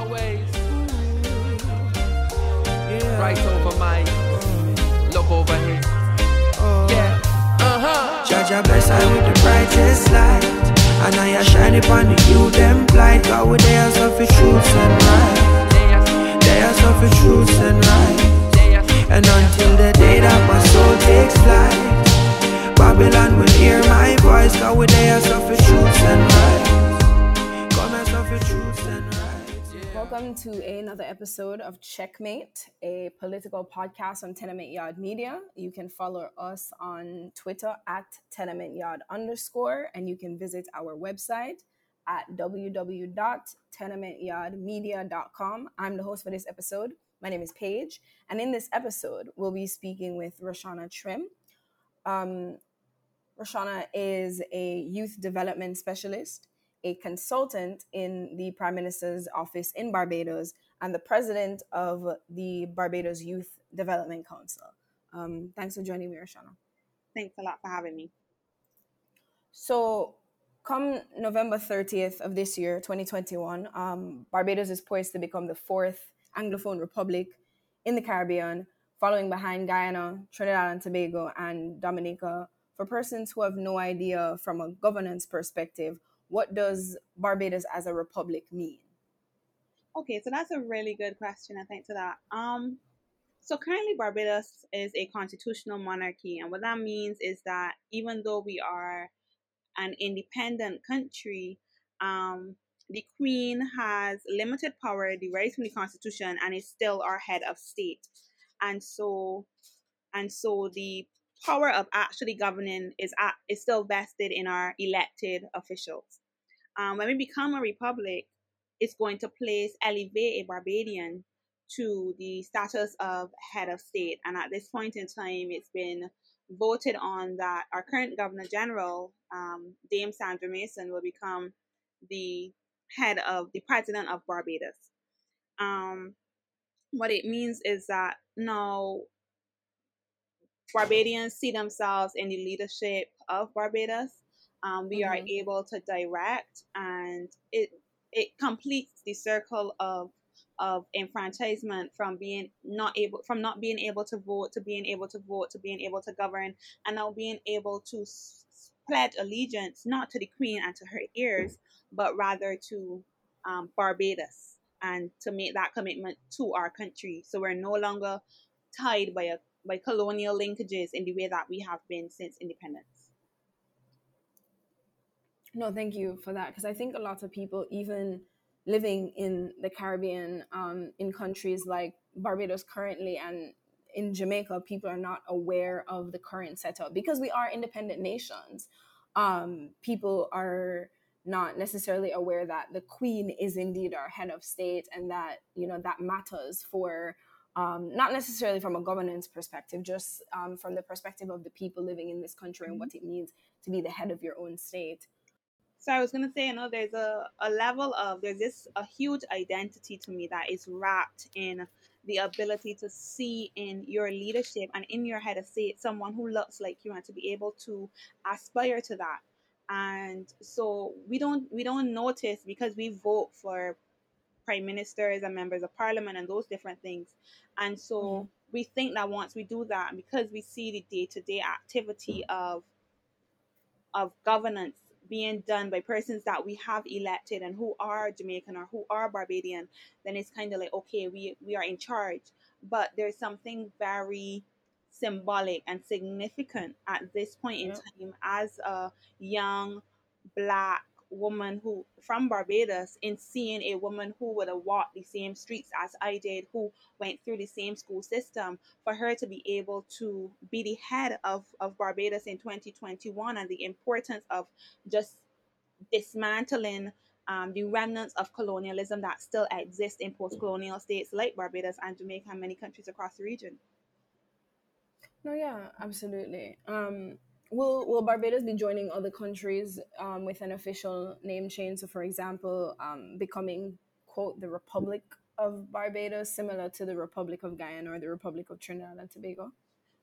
always. Yeah. Right over my, look over here. Oh. Yeah. Uh-huh. Judge, I bless I with the brightest light. And I are shining upon the you them blind. God, with their stuff for truth and right. They are stuff for truth and right. And until the day that my soul takes flight, Babylon will hear my voice. God, with their stuff for truth and right. Welcome to another episode of Checkmate, a political podcast on Tenement Yard Media. You can follow us on Twitter at Tenement Yard underscore, and you can visit our website at www.tenementyardmedia.com. I'm the host for this episode. My name is Paige, and in this episode, we'll be speaking with Roshana Trim. Um, Roshana is a youth development specialist a consultant in the Prime Minister's office in Barbados and the president of the Barbados Youth Development Council. Um, thanks for joining me, Roshana. Thanks a lot for having me. So, come November 30th of this year, 2021, um, Barbados is poised to become the fourth Anglophone republic in the Caribbean, following behind Guyana, Trinidad and Tobago, and Dominica. For persons who have no idea from a governance perspective what does Barbados as a republic mean? Okay, so that's a really good question, and thanks for that. Um, so currently Barbados is a constitutional monarchy, and what that means is that even though we are an independent country, um, the Queen has limited power derived from the Constitution and is still our head of state. And so, and so the power of actually governing is at, is still vested in our elected officials. Um, when we become a republic, it's going to place elevate a Barbadian to the status of head of state. And at this point in time, it's been voted on that our current Governor General, um, Dame Sandra Mason, will become the head of the president of Barbados. Um, what it means is that now Barbadians see themselves in the leadership of Barbados um, we mm-hmm. are able to direct and it it completes the circle of of enfranchisement from being not able from not being able to vote to being able to vote to being able to govern and now being able to s- pledge allegiance not to the queen and to her heirs but rather to um, barbados and to make that commitment to our country so we're no longer tied by a by colonial linkages in the way that we have been since independence no, thank you for that. Because I think a lot of people, even living in the Caribbean, um, in countries like Barbados currently and in Jamaica, people are not aware of the current setup because we are independent nations. Um, people are not necessarily aware that the Queen is indeed our head of state and that you know that matters for um, not necessarily from a governance perspective, just um, from the perspective of the people living in this country and mm-hmm. what it means to be the head of your own state. So I was gonna say, you know, there's a, a level of there's this a huge identity to me that is wrapped in the ability to see in your leadership and in your head of state someone who looks like you and to be able to aspire to that. And so we don't we don't notice because we vote for prime ministers and members of parliament and those different things. And so mm-hmm. we think that once we do that, because we see the day to day activity of of governance being done by persons that we have elected and who are Jamaican or who are Barbadian, then it's kind of like, okay, we, we are in charge. But there's something very symbolic and significant at this point in time as a young black woman who from Barbados in seeing a woman who would have walked the same streets as I did, who went through the same school system, for her to be able to be the head of, of Barbados in 2021 and the importance of just dismantling um, the remnants of colonialism that still exist in post colonial states like Barbados and Jamaica and many countries across the region. No, yeah, absolutely. Um, will will Barbados be joining other countries um, with an official name change? So, for example, um, becoming quote the Republic of Barbados, similar to the Republic of Guyana or the Republic of Trinidad and Tobago.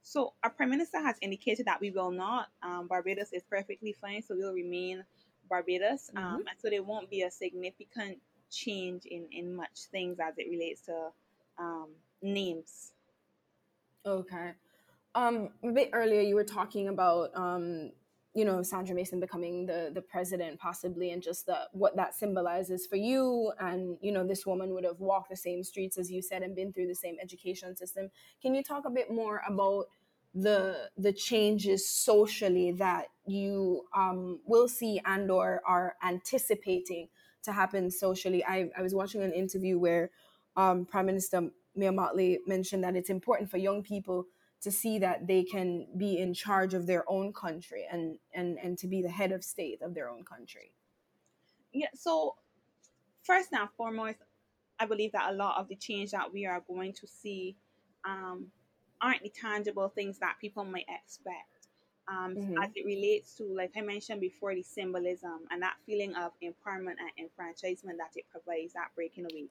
So, our Prime Minister has indicated that we will not. Um, Barbados is perfectly fine, so we'll remain Barbados, um, mm-hmm. and so there won't be a significant change in in much things as it relates to um, names. Okay. Um, a bit earlier, you were talking about um, you know Sandra Mason becoming the the president possibly and just the what that symbolizes for you. And you know this woman would have walked the same streets as you said and been through the same education system. Can you talk a bit more about the the changes socially that you um, will see and or are anticipating to happen socially? I, I was watching an interview where um, Prime Minister Mia Mottley mentioned that it's important for young people to see that they can be in charge of their own country and and and to be the head of state of their own country. Yeah so first and foremost i believe that a lot of the change that we are going to see um, aren't the tangible things that people might expect. Um, mm-hmm. as it relates to like i mentioned before the symbolism and that feeling of empowerment and enfranchisement that it provides that breaking away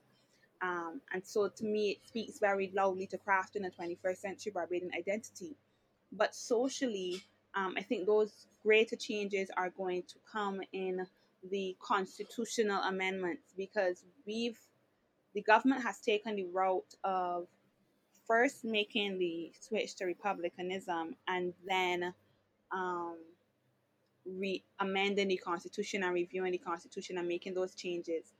um, and so to me, it speaks very loudly to crafting a 21st century Barbadian identity. But socially, um, I think those greater changes are going to come in the constitutional amendments because we've, the government has taken the route of first making the switch to republicanism and then um, re- amending the constitution and reviewing the constitution and making those changes.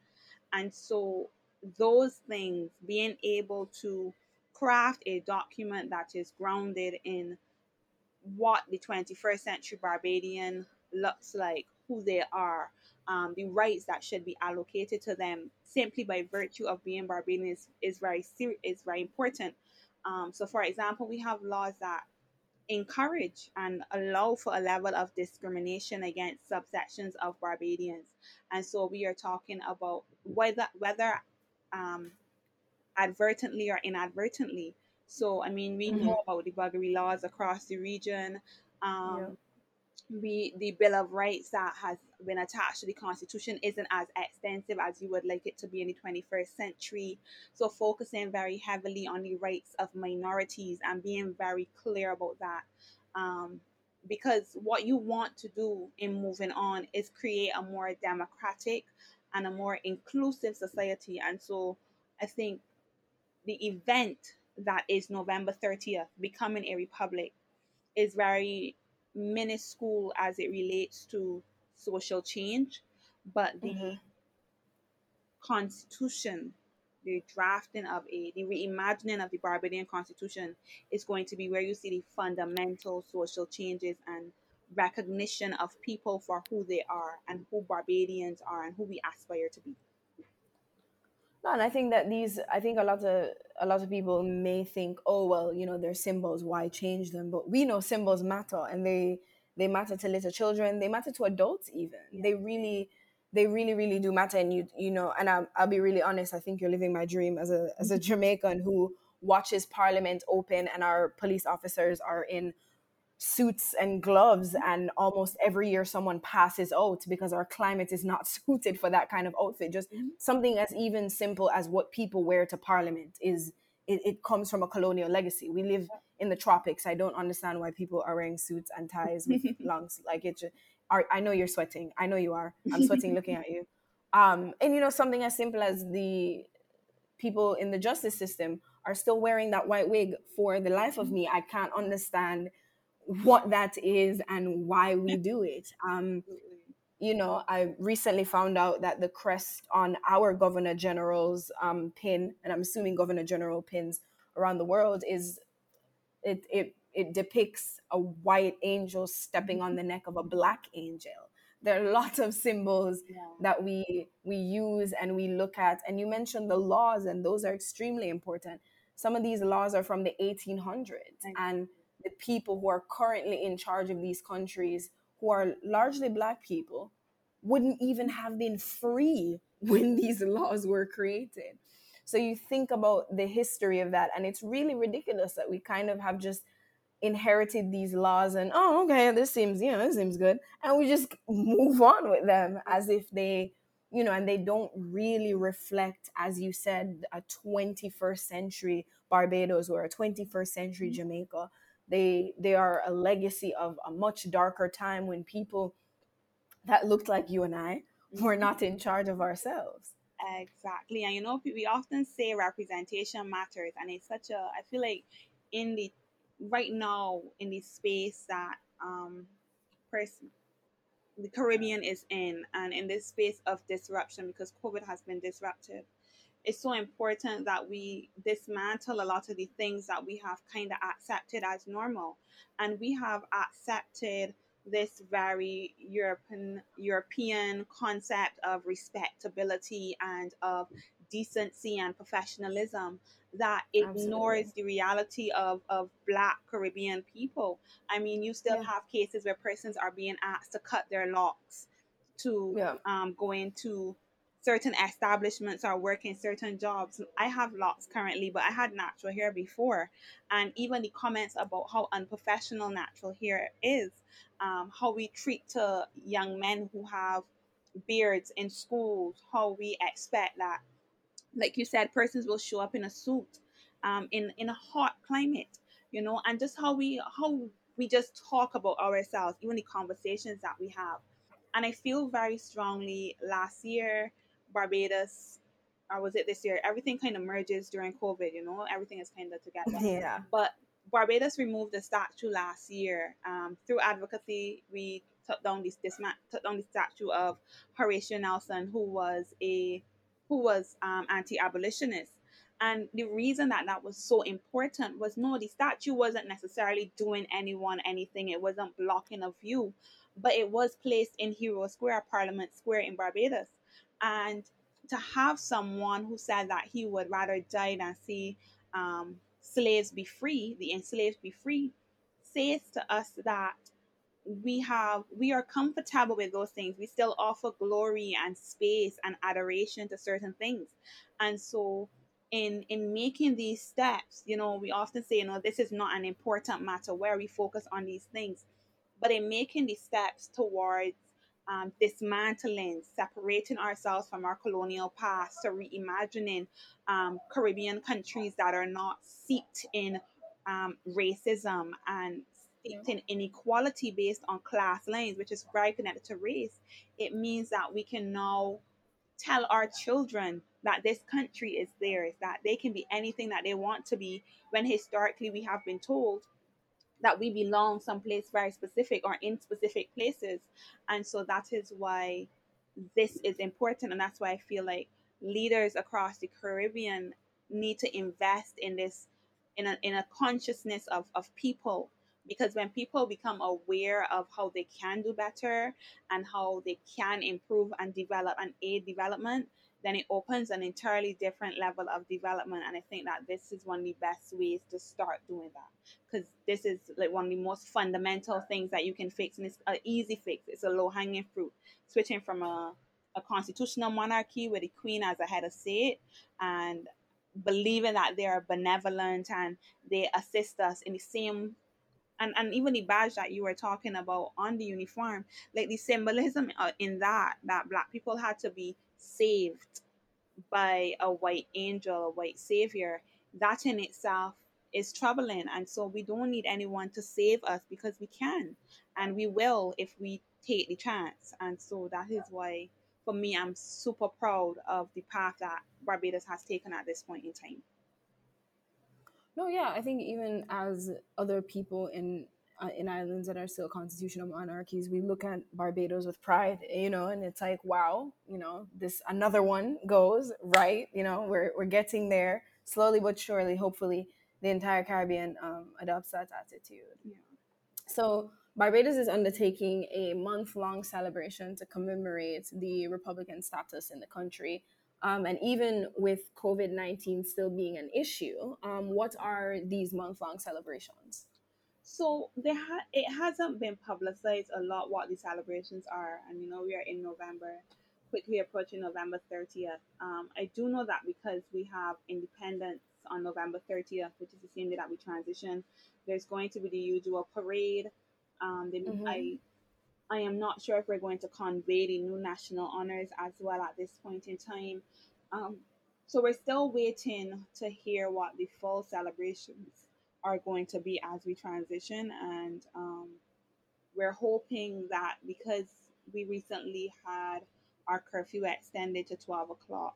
And so those things, being able to craft a document that is grounded in what the 21st century Barbadian looks like, who they are, um, the rights that should be allocated to them simply by virtue of being Barbadian is, is very ser- is very important. Um, so, for example, we have laws that encourage and allow for a level of discrimination against subsections of Barbadians, and so we are talking about whether whether um, advertently or inadvertently. So, I mean, we mm-hmm. know about the buggery laws across the region. Um, yeah. We, the Bill of Rights that has been attached to the Constitution isn't as extensive as you would like it to be in the 21st century. So, focusing very heavily on the rights of minorities and being very clear about that. Um, because what you want to do in moving on is create a more democratic, and a more inclusive society. And so I think the event that is November 30th, becoming a republic, is very minuscule as it relates to social change, but the mm-hmm. constitution, the drafting of a, the reimagining of the Barbadian constitution is going to be where you see the fundamental social changes and recognition of people for who they are and who Barbadians are and who we aspire to be. No, and I think that these, I think a lot of a lot of people may think, oh well, you know, they're symbols. Why change them? But we know symbols matter, and they they matter to little children. They matter to adults even. Yeah. They really they really really do matter and you you know and I'll, I'll be really honest i think you're living my dream as a as a jamaican who watches parliament open and our police officers are in suits and gloves and almost every year someone passes out because our climate is not suited for that kind of outfit. Just mm-hmm. something as even simple as what people wear to parliament is it, it, comes from a colonial legacy. We live in the tropics. I don't understand why people are wearing suits and ties with lungs like it just, i know you're sweating. I know you are. I'm sweating looking at you. Um, and you know something as simple as the people in the justice system are still wearing that white wig for the life of me. I can't understand what that is and why we do it. Um, you know, I recently found out that the crest on our Governor General's um, pin, and I'm assuming Governor General pins around the world, is it it it depicts a white angel stepping on the neck of a black angel. There are lots of symbols yeah. that we we use and we look at. And you mentioned the laws, and those are extremely important. Some of these laws are from the 1800s, and the people who are currently in charge of these countries, who are largely black people, wouldn't even have been free when these laws were created. So you think about the history of that, and it's really ridiculous that we kind of have just inherited these laws and oh okay this seems you know this seems good and we just move on with them as if they you know and they don't really reflect as you said a 21st century barbados or a 21st century mm-hmm. jamaica they they are a legacy of a much darker time when people that looked like you and I were not in charge of ourselves. Exactly. And you know, we often say representation matters, and it's such a, I feel like in the, right now, in the space that, um, person, the Caribbean is in, and in this space of disruption, because COVID has been disruptive, it's so important that we dismantle a lot of the things that we have kind of accepted as normal. And we have accepted this very European European concept of respectability and of decency and professionalism that ignores Absolutely. the reality of, of black Caribbean people. I mean, you still yeah. have cases where persons are being asked to cut their locks to yeah. um, go into certain establishments or working certain jobs. I have locks currently, but I had natural hair before. And even the comments about how unprofessional natural hair is um, how we treat to young men who have beards in schools, how we expect that, like you said, persons will show up in a suit um, in in a hot climate, you know, and just how we how we just talk about ourselves, even the conversations that we have. And I feel very strongly last year, Barbados, or was it this year? Everything kind of merges during COVID, you know, everything is kind of together. Yeah. But Barbados removed the statue last year. Um, through advocacy, we took down this, this took down the statue of Horatio Nelson, who was a who was um, anti-abolitionist. And the reason that that was so important was no, the statue wasn't necessarily doing anyone anything. It wasn't blocking a view, but it was placed in Hero Square, Parliament Square in Barbados. And to have someone who said that he would rather die than see um, slaves be free, the enslaved be free, says to us that we have we are comfortable with those things. We still offer glory and space and adoration to certain things. And so in in making these steps, you know, we often say, you know, this is not an important matter where we focus on these things. But in making these steps towards um, dismantling, separating ourselves from our colonial past, to reimagining um, Caribbean countries that are not steeped in um, racism and steeped in inequality based on class lines, which is very connected to race. It means that we can now tell our children that this country is theirs, that they can be anything that they want to be, when historically we have been told that we belong someplace very specific or in specific places. And so that is why this is important. And that's why I feel like leaders across the Caribbean need to invest in this, in a, in a consciousness of, of people. Because when people become aware of how they can do better and how they can improve and develop and aid development, then it opens an entirely different level of development. And I think that this is one of the best ways to start doing that because this is like one of the most fundamental things that you can fix, and it's an easy fix. It's a low hanging fruit. Switching from a, a constitutional monarchy where the queen as a head of state and believing that they are benevolent and they assist us in the same and, and even the badge that you were talking about on the uniform like the symbolism uh, in that that black people had to be saved by a white angel, a white savior, that in itself is troubling. And so we don't need anyone to save us because we can and we will if we take the chance. And so that is why, for me, I'm super proud of the path that Barbados has taken at this point in time. No, yeah, I think even as other people in uh, in islands that are still constitutional monarchies, we look at Barbados with pride, you know, and it's like, wow, you know, this another one goes right, you know, we're we're getting there slowly but surely. Hopefully, the entire Caribbean um, adopts that attitude. Yeah. So Barbados is undertaking a month-long celebration to commemorate the Republican status in the country. Um, and even with COVID 19 still being an issue, um, what are these month long celebrations? So there ha- it hasn't been publicized a lot what the celebrations are, and you know we are in November, quickly approaching November 30th. Um, I do know that because we have independence on November 30th, which is the same day that we transition. There's going to be the usual parade. Um, mm-hmm. I I am not sure if we're going to convey the new national honors as well at this point in time. Um, so we're still waiting to hear what the full celebrations are going to be as we transition. And um, we're hoping that because we recently had our curfew extended to 12 o'clock.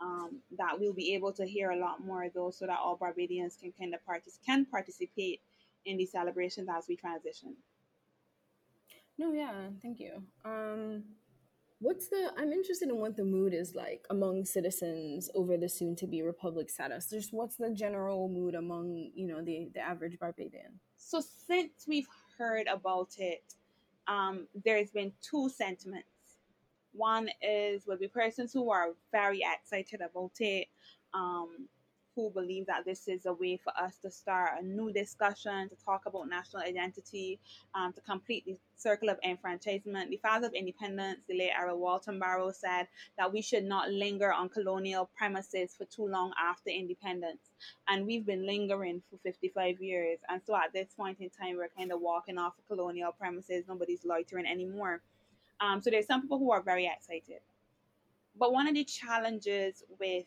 Um, that we'll be able to hear a lot more of those so that all Barbadians can kind of partic- can participate in these celebrations as we transition. No, yeah, thank you. Um, what's the? I'm interested in what the mood is like among citizens over the soon-to-be republic status. Just what's the general mood among you know the the average Barbadian? So since we've heard about it, um, there's been two sentiments. One is will be persons who are very excited about it, um, who believe that this is a way for us to start a new discussion, to talk about national identity, um, to complete the circle of enfranchisement. The father of independence, the late Errol Walton Barrow, said that we should not linger on colonial premises for too long after independence. And we've been lingering for 55 years. And so at this point in time, we're kind of walking off of colonial premises. Nobody's loitering anymore. Um, so there's some people who are very excited. But one of the challenges with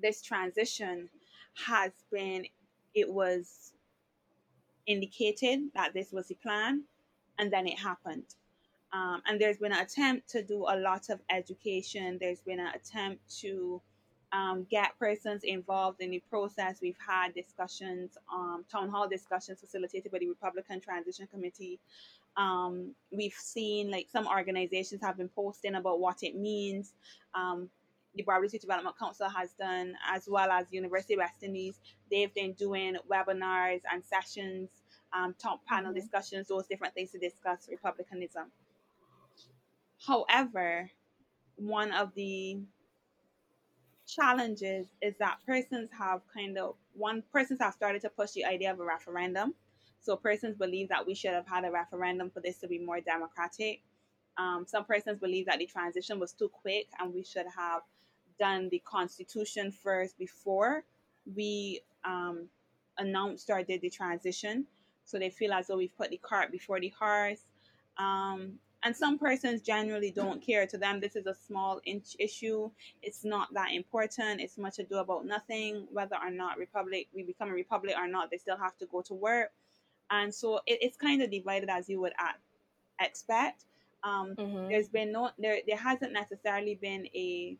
this transition has been it was indicated that this was the plan and then it happened. Um, and there's been an attempt to do a lot of education. There's been an attempt to um, get persons involved in the process. We've had discussions um, town hall discussions facilitated by the republican transition committee. Um, we've seen like some organizations have been posting about what it means. Um, the Barbados Youth Development Council has done, as well as University of West Indies. They've been doing webinars and sessions, um, top panel mm-hmm. discussions, those different things to discuss republicanism. However, one of the challenges is that persons have kind of one persons have started to push the idea of a referendum. So persons believe that we should have had a referendum for this to be more democratic. Um, some persons believe that the transition was too quick and we should have done the Constitution first before we um, announced or did the transition. So they feel as though we've put the cart before the horse. Um, and some persons generally don't care. To them, this is a small inch issue. It's not that important. It's much ado about nothing. Whether or not republic we become a republic or not, they still have to go to work. And so it, it's kind of divided as you would at, expect. Um, mm-hmm. There's been no there. There hasn't necessarily been a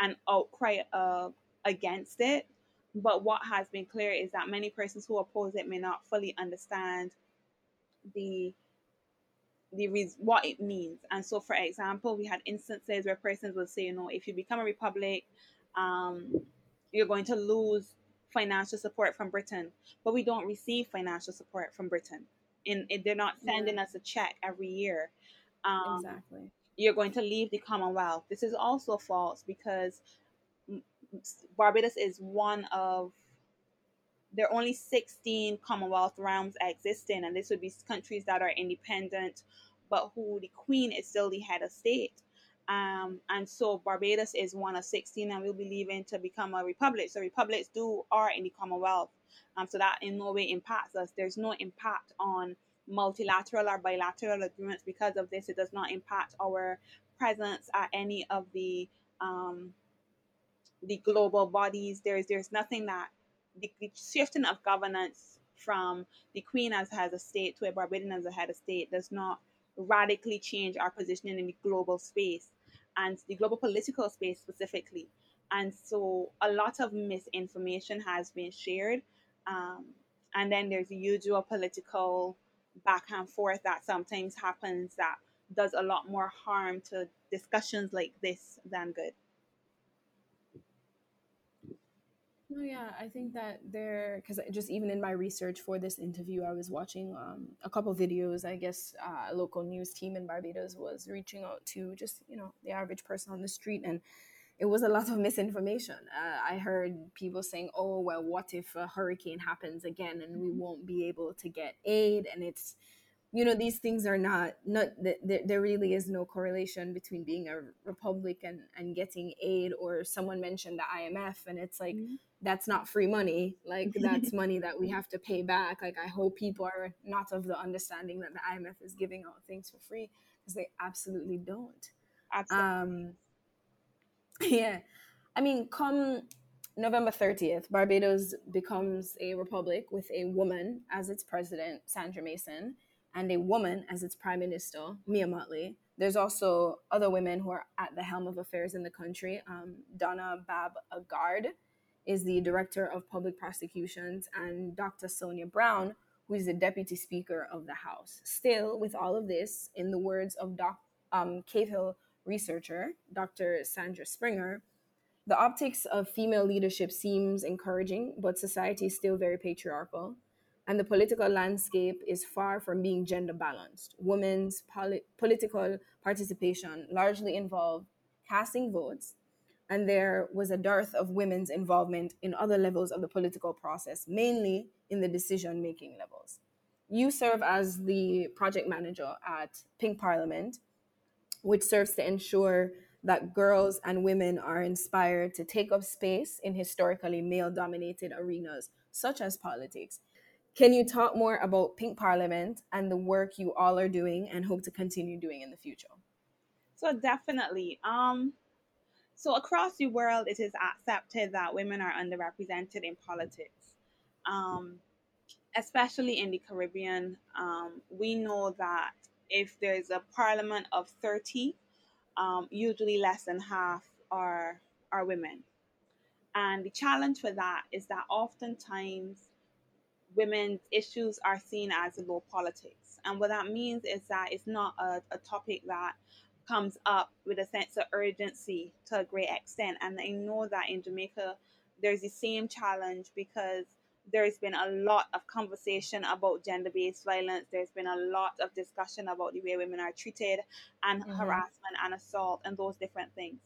an outcry uh, against it. But what has been clear is that many persons who oppose it may not fully understand the the reason what it means. And so, for example, we had instances where persons would say, you know, if you become a republic, um, you're going to lose financial support from Britain. But we don't receive financial support from Britain. In, in they're not sending yeah. us a check every year. Um, exactly you're going to leave the Commonwealth. This is also false because Barbados is one of there are only 16 Commonwealth realms existing, and this would be countries that are independent, but who the Queen is still the head of state. Um, and so Barbados is one of 16, and we'll be leaving to become a republic. So republics do are in the Commonwealth, um, so that in no way impacts us. There's no impact on multilateral or bilateral agreements because of this. It does not impact our presence at any of the um, the global bodies. There's there's nothing that the, the, shifting of governance from the Queen as has a state to a Barbadian as a head of state does not radically change our positioning in the global space and the global political space specifically. And so a lot of misinformation has been shared. Um, and then there's the usual political back and forth that sometimes happens that does a lot more harm to discussions like this than good. Oh yeah, I think that there because just even in my research for this interview, I was watching um, a couple videos. I guess uh, a local news team in Barbados was reaching out to just you know the average person on the street, and it was a lot of misinformation. Uh, I heard people saying, "Oh, well, what if a hurricane happens again and we won't be able to get aid?" And it's, you know, these things are not not there. There really is no correlation between being a republic and and getting aid. Or someone mentioned the IMF, and it's like mm-hmm. that's not free money. Like that's money that we have to pay back. Like I hope people are not of the understanding that the IMF is giving out things for free because they absolutely don't. Absolutely. Um, yeah. I mean, come November 30th, Barbados becomes a republic with a woman as its president, Sandra Mason, and a woman as its prime minister, Mia Mottley. there's also other women who are at the helm of affairs in the country. Um, Donna Bab Agard is the director of public prosecutions, and Dr. Sonia Browne, who is the deputy speaker of the House. Still, with all of this, in the words of Doc, um, Cave Hill researcher Dr. Sandra Springer, the optics of female leadership seems encouraging, but society is still very patriarchal, and the political landscape is far from being gender balanced. Women's poli- political participation largely involved casting votes, and there was a dearth of women's involvement in other levels of the political process, mainly in the decision making levels. You serve as the project manager at Pink Parliament, which serves to ensure that girls and women are inspired to take up space in historically male dominated arenas such as politics. Can you talk more about Pink Parliament and the work you all are doing and hope to continue doing in the future? So definitely. Um so across the world it is accepted that women are underrepresented in politics. Um especially in the Caribbean, um, we know that if there's a parliament of 30, um, usually less than half are are women. And the challenge for that is that oftentimes women's issues are seen as low politics. And what that means is that it's not a, a topic that comes up with a sense of urgency to a great extent. And I know that in Jamaica, there's the same challenge because there's been a lot of conversation about gender based violence. There's been a lot of discussion about the way women are treated and mm-hmm. harassment and assault and those different things.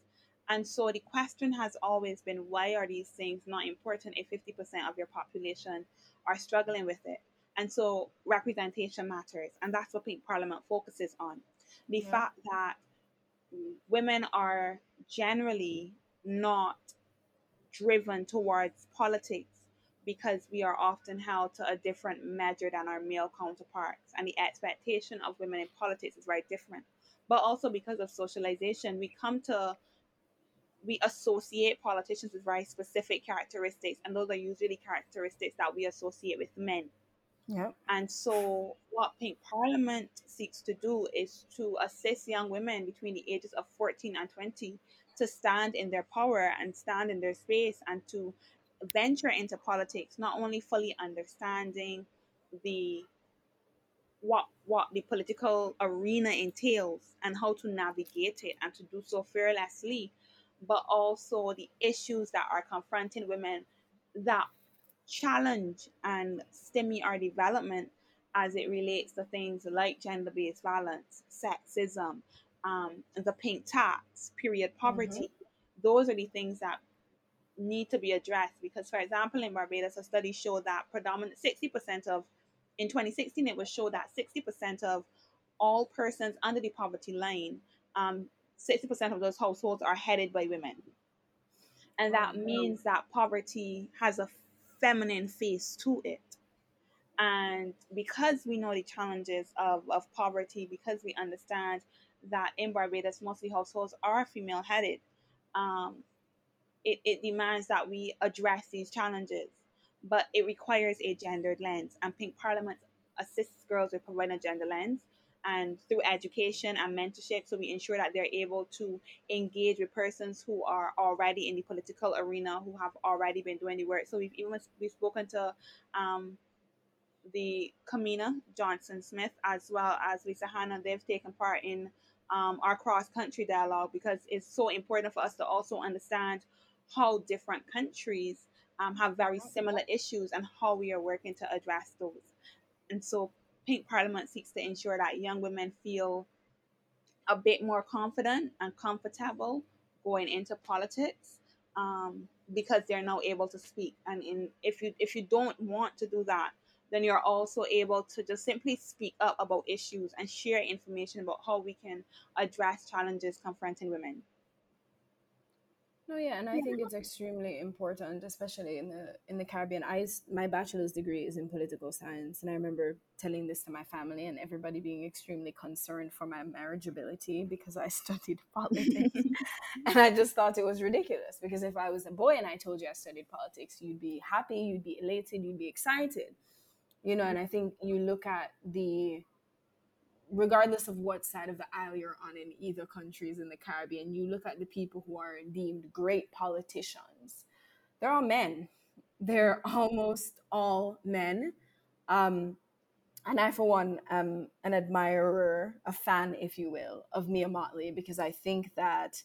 And so the question has always been why are these things not important if 50% of your population are struggling with it? And so representation matters. And that's what Pink Parliament focuses on. The yeah. fact that women are generally not driven towards politics because we are often held to a different measure than our male counterparts, and the expectation of women in politics is very different. But also because of socialization, we come to we associate politicians with very specific characteristics, and those are usually characteristics that we associate with men. Yeah. And so, what Pink Parliament seeks to do is to assist young women between the ages of 14 and 20 to stand in their power and stand in their space and to venture into politics, not only fully understanding the what what the political arena entails and how to navigate it and to do so fearlessly, but also the issues that are confronting women that challenge and stimulate our development as it relates to things like gender-based violence, sexism, um, the pink tax, period poverty. Mm-hmm. Those are the things that need to be addressed because, for example, in Barbados, a study showed that predominant 60% of, in 2016, it was showed that 60% of all persons under the poverty line, um, 60% of those households are headed by women. And that means that poverty has a feminine face to it. And because we know the challenges of, of poverty, because we understand that in Barbados, mostly households are female headed, um, it, it demands that we address these challenges, but it requires a gendered lens. And Pink Parliament assists girls with providing a gender lens and through education and mentorship so we ensure that they're able to engage with persons who are already in the political arena who have already been doing the work so we've even we've spoken to um, the Kamina Johnson Smith as well as Lisa Hanna they've taken part in um, our cross country dialogue because it's so important for us to also understand how different countries um, have very similar issues and how we are working to address those. And so, Pink Parliament seeks to ensure that young women feel a bit more confident and comfortable going into politics um, because they're now able to speak. And in if you if you don't want to do that, then you're also able to just simply speak up about issues and share information about how we can address challenges confronting women. No, yeah, and I think it's extremely important, especially in the in the Caribbean. I my bachelor's degree is in political science, and I remember telling this to my family and everybody being extremely concerned for my marriageability because I studied politics, and I just thought it was ridiculous. Because if I was a boy and I told you I studied politics, you'd be happy, you'd be elated, you'd be excited, you know. And mm. I think you look at the regardless of what side of the aisle you're on in either countries in the Caribbean, you look at the people who are deemed great politicians. They're all men. They're almost all men. Um, and I, for one, am an admirer, a fan, if you will, of Mia Mottley because I think that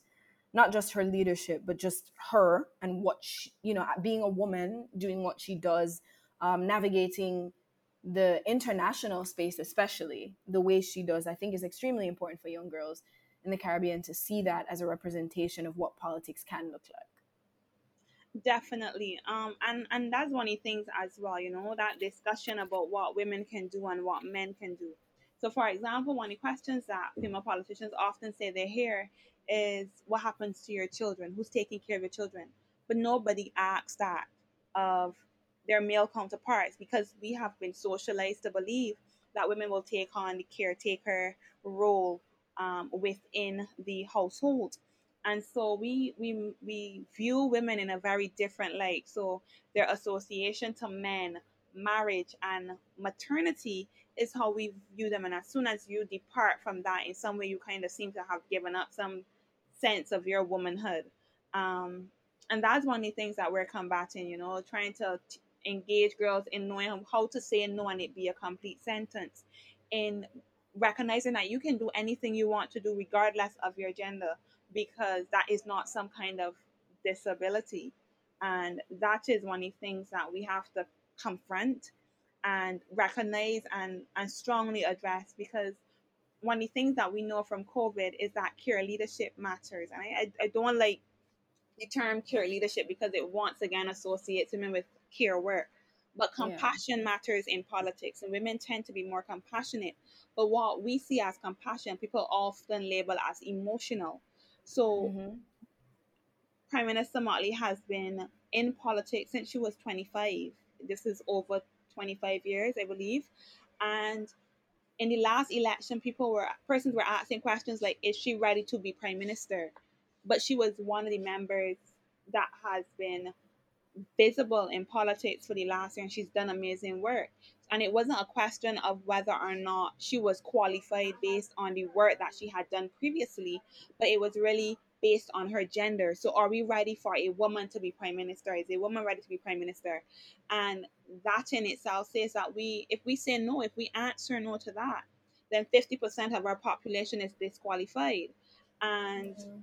not just her leadership, but just her and what she, you know, being a woman, doing what she does, um, navigating the international space, especially the way she does, I think is extremely important for young girls in the Caribbean to see that as a representation of what politics can look like. Definitely. Um, and, and that's one of the things as well, you know, that discussion about what women can do and what men can do. So, for example, one of the questions that female politicians often say they hear is what happens to your children? Who's taking care of your children? But nobody asks that of their male counterparts because we have been socialized to believe that women will take on the caretaker role um, within the household. And so we we we view women in a very different light. So their association to men marriage and maternity is how we view them. And as soon as you depart from that in some way you kind of seem to have given up some sense of your womanhood. Um, and that's one of the things that we're combating you know trying to t- engage girls in knowing how to say no and it be a complete sentence in recognizing that you can do anything you want to do regardless of your gender because that is not some kind of disability and that is one of the things that we have to confront and recognize and, and strongly address because one of the things that we know from COVID is that care leadership matters. And I, I, I don't like the term care leadership because it once again associates women with care work. But compassion yeah. matters in politics, and women tend to be more compassionate. But what we see as compassion, people often label as emotional. So, mm-hmm. Prime Minister Mottley has been in politics since she was 25. This is over 25 years, I believe. And in the last election, people were persons were asking questions like, "Is she ready to be prime minister?" But she was one of the members that has been visible in politics for the last year and she's done amazing work. And it wasn't a question of whether or not she was qualified based on the work that she had done previously, but it was really based on her gender. So, are we ready for a woman to be prime minister? Is a woman ready to be prime minister? And that in itself says that we, if we say no, if we answer no to that, then 50% of our population is disqualified. And mm-hmm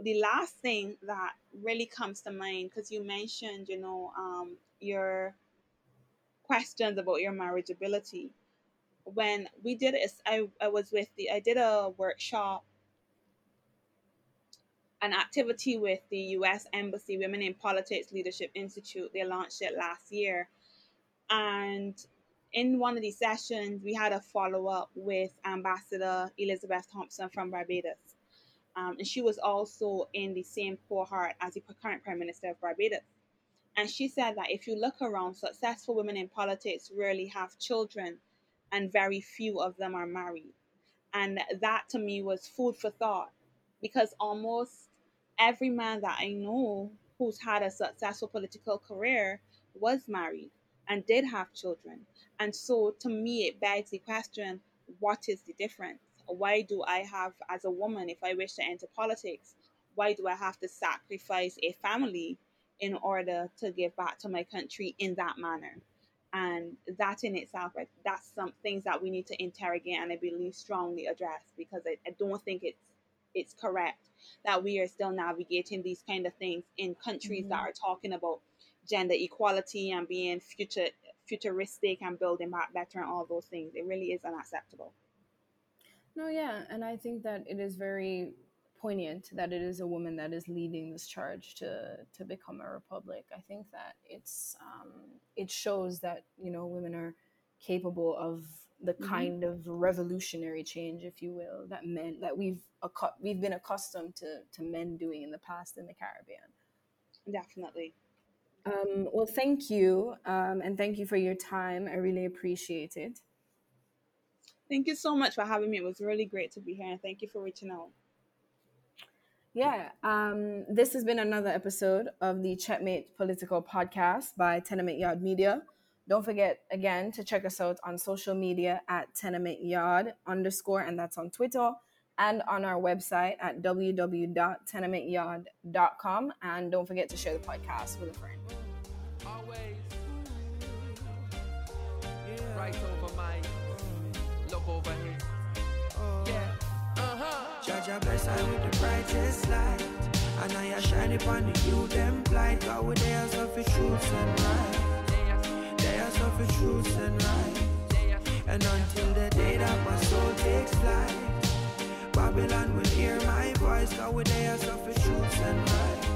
the last thing that really comes to mind because you mentioned you know um, your questions about your marriageability. When we did it I, I was with the i did a workshop an activity with the us embassy women in politics leadership institute. They launched it last year. And in one of these sessions we had a follow-up with ambassador elizabeth thompson from barbados um, and she was also in the same cohort as the current Prime Minister of Barbados. And she said that if you look around, successful women in politics rarely have children, and very few of them are married. And that to me was food for thought because almost every man that I know who's had a successful political career was married and did have children. And so to me, it begs the question what is the difference? Why do I have, as a woman, if I wish to enter politics, why do I have to sacrifice a family in order to give back to my country in that manner? And that in itself, right, that's some things that we need to interrogate and I believe strongly address because I, I don't think it's it's correct that we are still navigating these kind of things in countries mm-hmm. that are talking about gender equality and being future futuristic and building back better and all those things. It really is unacceptable. No, yeah, and I think that it is very poignant that it is a woman that is leading this charge to to become a republic. I think that it's um, it shows that you know women are capable of the mm-hmm. kind of revolutionary change, if you will, that men that we've we've been accustomed to to men doing in the past in the Caribbean. Definitely. Um, well, thank you, um, and thank you for your time. I really appreciate it. Thank you so much for having me. It was really great to be here, and thank you for reaching out. Yeah, um, this has been another episode of the Checkmate Political Podcast by Tenement Yard Media. Don't forget again to check us out on social media at tenement yard underscore, and that's on Twitter, and on our website at www.tenementyard.com. And don't forget to share the podcast with a friend. Always. Right over my look over here. Yeah. Uh-huh. Judge I bless I with the brightest light. And I shine upon the you them blind. God with their of the truth and right. They are of the truth and right. And until the day that my soul takes flight, Babylon will hear my voice. God with their of the truth and right.